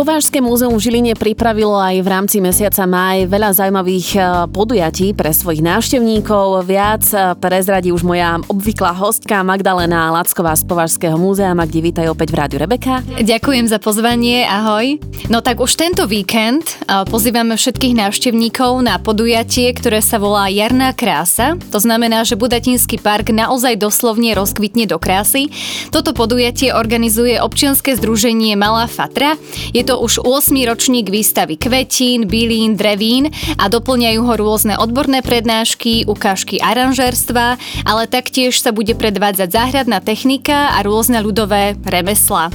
Povážské múzeum v Žiline pripravilo aj v rámci mesiaca máj veľa zaujímavých e, podujatí pre svojich návštevníkov. Viac e, prezradí už moja obvyklá hostka Magdalena Lacková z Povážského múzea. Magdi, vítaj opäť v Rádiu Rebeka. Ďakujem za pozvanie, ahoj. No tak už tento víkend e, pozývame všetkých návštevníkov na podujatie, ktoré sa volá Jarná krása. To znamená, že Budatinský park naozaj doslovne rozkvitne do krásy. Toto podujatie organizuje občianske združenie Malá Fatra. Je to už 8. ročník výstavy kvetín, bylín, drevín a doplňajú ho rôzne odborné prednášky, ukážky aranžérstva, ale taktiež sa bude predvádzať záhradná technika a rôzne ľudové remesla.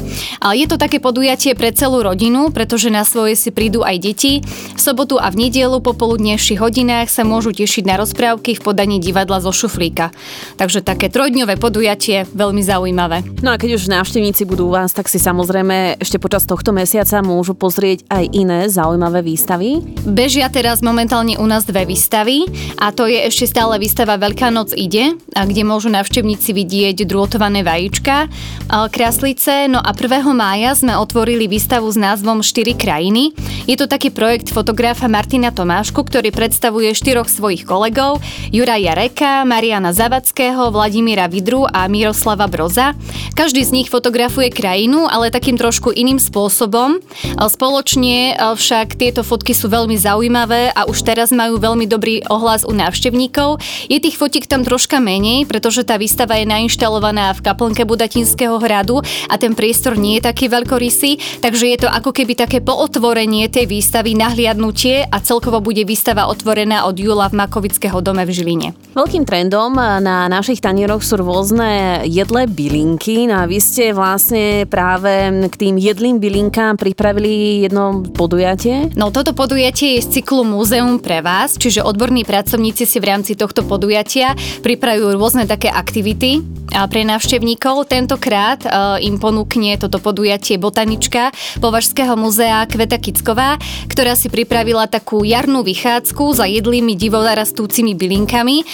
Je to také podujatie pre celú rodinu, pretože na svoje si prídu aj deti. V sobotu a v nedelu po poludnejších hodinách sa môžu tešiť na rozprávky v podaní divadla zo šuflíka. Takže také trojdňové podujatie, veľmi zaujímavé. No a keď už návštevníci budú u vás, tak si samozrejme ešte počas tohto mesiaca môžu pozrieť aj iné zaujímavé výstavy? Bežia teraz momentálne u nás dve výstavy a to je ešte stále výstava Veľká noc ide, kde môžu návštevníci vidieť drôtované vajíčka, kráslice. No a 1. mája sme otvorili výstavu s názvom 4 krajiny. Je to taký projekt fotografa Martina Tomášku, ktorý predstavuje štyroch svojich kolegov, Juraja Reka, Mariana Zavadského, Vladimíra Vidru a Miroslava Broza. Každý z nich fotografuje krajinu, ale takým trošku iným spôsobom. Spoločne však tieto fotky sú veľmi zaujímavé a už teraz majú veľmi dobrý ohlas u návštevníkov. Je tých fotiek tam troška menej, pretože tá výstava je nainštalovaná v kaplnke Budatinského hradu a ten priestor nie je taký veľkorysý, takže je to ako keby také pootvorenie tej výstavy, nahliadnutie a celkovo bude výstava otvorená od júla v Makovického dome v Žiline. Veľkým trendom na našich tanieroch sú rôzne jedlé bylinky. No a vy ste vlastne práve k tým jedlým bylinkám pripravili jedno podujatie? No toto podujatie je z cyklu Múzeum pre vás, čiže odborní pracovníci si v rámci tohto podujatia pripravujú rôzne také aktivity pre návštevníkov. Tentokrát uh, im ponúkne toto podujatie botanička Považského muzea Kveta Kicková, ktorá si pripravila takú jarnú vychádzku za jedlými divorastúcimi bylinkami.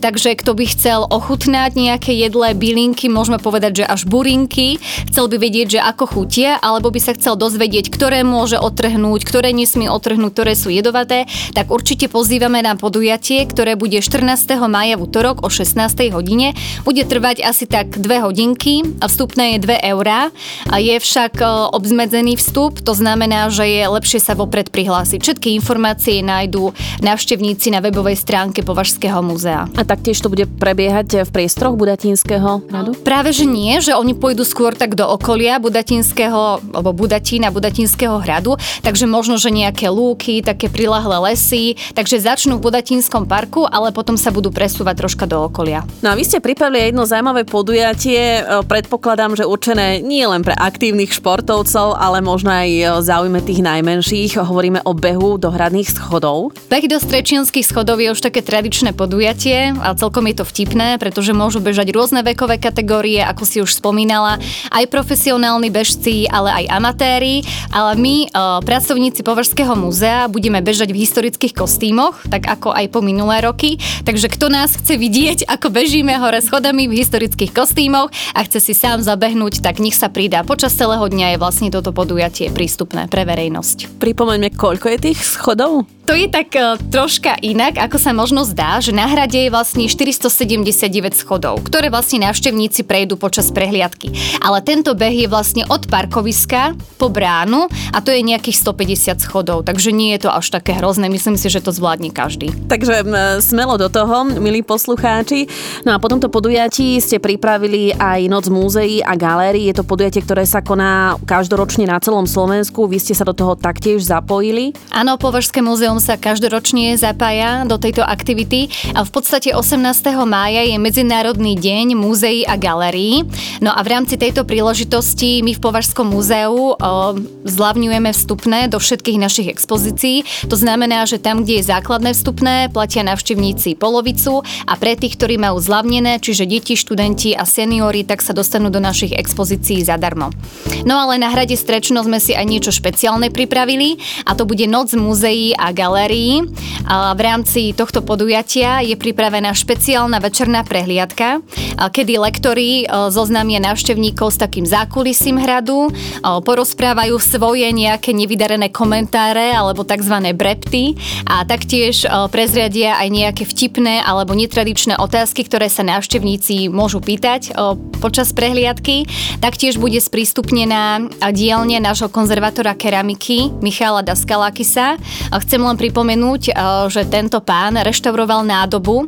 Takže kto by chcel ochutnať nejaké jedlé bylinky, môžeme povedať, že až burinky, chcel by vedieť, že ako chutia, alebo by sa chcel dozvedieť, ktoré môže otrhnúť, ktoré nesmie otrhnúť, ktoré sú jedovaté, tak určite pozývame na podujatie, ktoré bude 14. maja v útorok o 16. hodine. Bude trvať asi tak 2 hodinky, vstupné je 2 eurá, je však e, obmedzený vstup, to znamená, že je lepšie sa vopred prihlásiť. Všetky informácie nájdú návštevníci na webovej stránke Považského múzea. A taktiež to bude prebiehať v priestoroch Budatinského hradu? Práve, že nie, že oni pôjdu skôr tak do okolia Budatinského, alebo Budatína, Budatinského hradu, takže možno, že nejaké lúky, také prilahlé lesy, takže začnú v Budatinskom parku, ale potom sa budú presúvať troška do okolia. No a vy ste pripravili jedno zaujímavé podujatie, e, predpokladám, že určené nie len pre aktívnych športovcov, ale možno aj e, zaujme tých najmenších. Hovoríme o behu do hradných schodov. Beh do strečianských schodov je už také tradičné podujatie a celkom je to vtipné, pretože môžu bežať rôzne vekové kategórie, ako si už spomínala, aj profesionálni bežci, ale aj amatéri, ale my, e, pracovníci Považského múzea, budeme bežať v historických kostýmoch, tak ako aj po minulé roky. Takže kto nás chce vidieť, ako bežíme hore schodami v historických kostýmoch a chce si sám zabehnúť, tak nech sa pridá. Počas celého dňa je vlastne toto podujatie prístupné pre verejnosť. Pripomeňme, koľko je tých schodov? To je tak uh, troška inak, ako sa možno zdá, že na hrade je vlastne 479 schodov, ktoré vlastne návštevníci prejdú počas prehliadky. Ale tento beh je vlastne od parkoviska po bránu a to je nejakých 150 schodov, takže nie je to až také hrozné, myslím si, že to zvládne každý. Takže smelo do toho, milí poslucháči. No a po tomto podujatí ste pripravili aj Noc múzeí a galérií. Je to podujatie, ktoré sa koná každoročne na celom Slovensku. Vy ste sa do toho taktiež zapojili. Áno, Považské múzeum Múzeum sa každoročne zapája do tejto aktivity a v podstate 18. mája je Medzinárodný deň múzeí a galérií. No a v rámci tejto príležitosti my v Považskom múzeu o, zľavňujeme vstupné do všetkých našich expozícií. To znamená, že tam, kde je základné vstupné, platia navštevníci polovicu a pre tých, ktorí majú zľavnené, čiže deti, študenti a seniori, tak sa dostanú do našich expozícií zadarmo. No ale na hrade Strečno sme si aj niečo špeciálne pripravili a to bude Noc múzeí a galérií galérii v rámci tohto podujatia je pripravená špeciálna večerná prehliadka, kedy lektori zoznámia návštevníkov s takým zákulisím hradu, porozprávajú svoje nejaké nevydarené komentáre alebo tzv. brepty a taktiež prezriadia aj nejaké vtipné alebo netradičné otázky, ktoré sa návštevníci môžu pýtať počas prehliadky. Taktiež bude sprístupnená dielne nášho konzervátora keramiky Michala Daskalakisa. Chcem len pripomenúť, že tento pán reštauroval nádobu,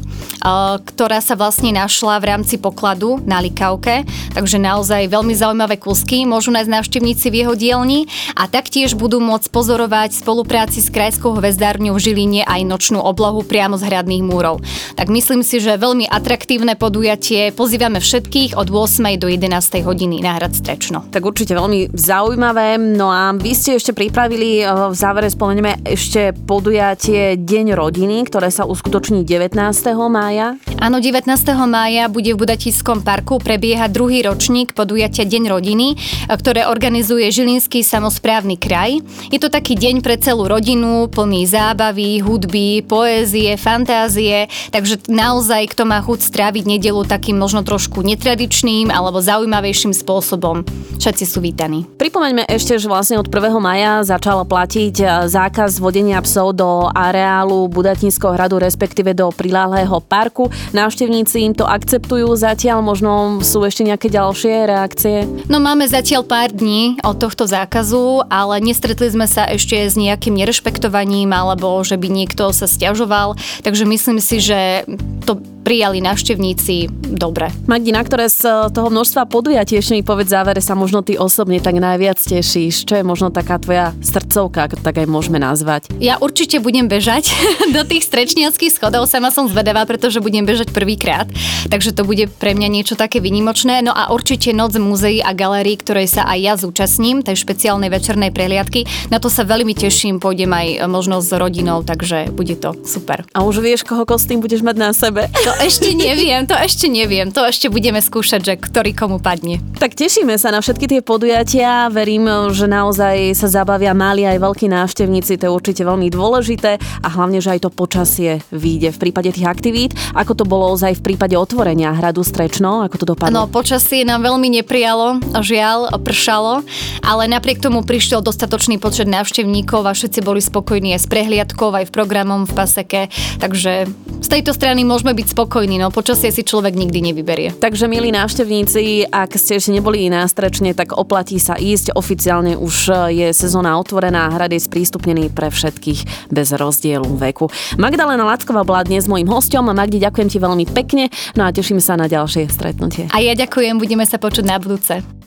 ktorá sa vlastne našla v rámci pokladu na Likavke, takže naozaj veľmi zaujímavé kusky môžu nájsť návštevníci v jeho dielni a taktiež budú môcť pozorovať v spolupráci s Krajskou hvezdárňou v Žiline aj nočnú oblohu priamo z hradných múrov. Tak myslím si, že veľmi atraktívne podujatie. Pozývame všetkých od 8. do 11. hodiny na hrad Strečno. Tak určite veľmi zaujímavé. No a vy ste ešte pripravili, v závere spomenieme ešte podujatie Deň rodiny, ktoré sa uskutoční 19. mája. Áno, 19. mája bude v Budatiskom parku prebiehať druhý ročník podujatia Deň rodiny, ktoré organizuje Žilinský samozprávny kraj. Je to taký deň pre celú rodinu, plný zábavy, hudby, poézie, fantázie, takže naozaj, kto má chuť stráviť nedelu takým možno trošku netradičným alebo zaujímavejším spôsobom, všetci sú vítaní. Pripomeňme ešte, že vlastne od 1. maja začal platiť zákaz vodenia psov do areálu Budatinského hradu, respektíve do priláhlého parku. Návštevníci im to akceptujú zatiaľ, možno sú ešte nejaké ďalšie reakcie? No máme zatiaľ pár dní od tohto zákazu, ale nestretli sme sa ešte s nejakým nerešpektovaním alebo že by niekto sa stiažoval, takže myslím si, že to prijali návštevníci dobre. Magdi, na ktoré z toho množstva podujatí ešte mi povedz závere sa možno ty osobne tak najviac tešíš? Čo je možno taká tvoja srdcovka, ako tak aj môžeme nazvať? Ja určite budem bežať do tých strečniackých schodov. Sama som zvedavá, pretože budem bežať prvýkrát. Takže to bude pre mňa niečo také vynimočné. No a určite noc múzeí a galérií, ktorej sa aj ja zúčastním, tej špeciálnej večernej prehliadky. Na to sa veľmi teším, pôjdem aj možno s rodinou, takže bude to super. A už vieš, koho kostým budeš mať na sebe? To ešte neviem, to ešte neviem. To ešte budeme skúšať, že ktorý komu padne. Tak tešíme sa na všetky tie podujatia. Verím, že naozaj sa zabavia mali aj veľkí návštevníci. To je určite veľmi dôležité a hlavne, že aj to počasie vyjde v prípade tých aktivít. Ako to bolo aj v prípade otvorenia hradu Strečno? Ako to dopadlo? No, počasie nám veľmi neprijalo, žiaľ, pršalo, ale napriek tomu prišiel dostatočný počet návštevníkov a všetci boli spokojní aj s prehliadkou, aj v programom v Paseke. Takže z tejto strany môžeme byť spokojní spokojný, no počasie si človek nikdy nevyberie. Takže milí návštevníci, ak ste ešte neboli na strečne, tak oplatí sa ísť. Oficiálne už je sezóna otvorená, hrad je sprístupnený pre všetkých bez rozdielu veku. Magdalena Lacková bola dnes môjim hostom. Magdi, ďakujem ti veľmi pekne, no a teším sa na ďalšie stretnutie. A ja ďakujem, budeme sa počuť na budúce.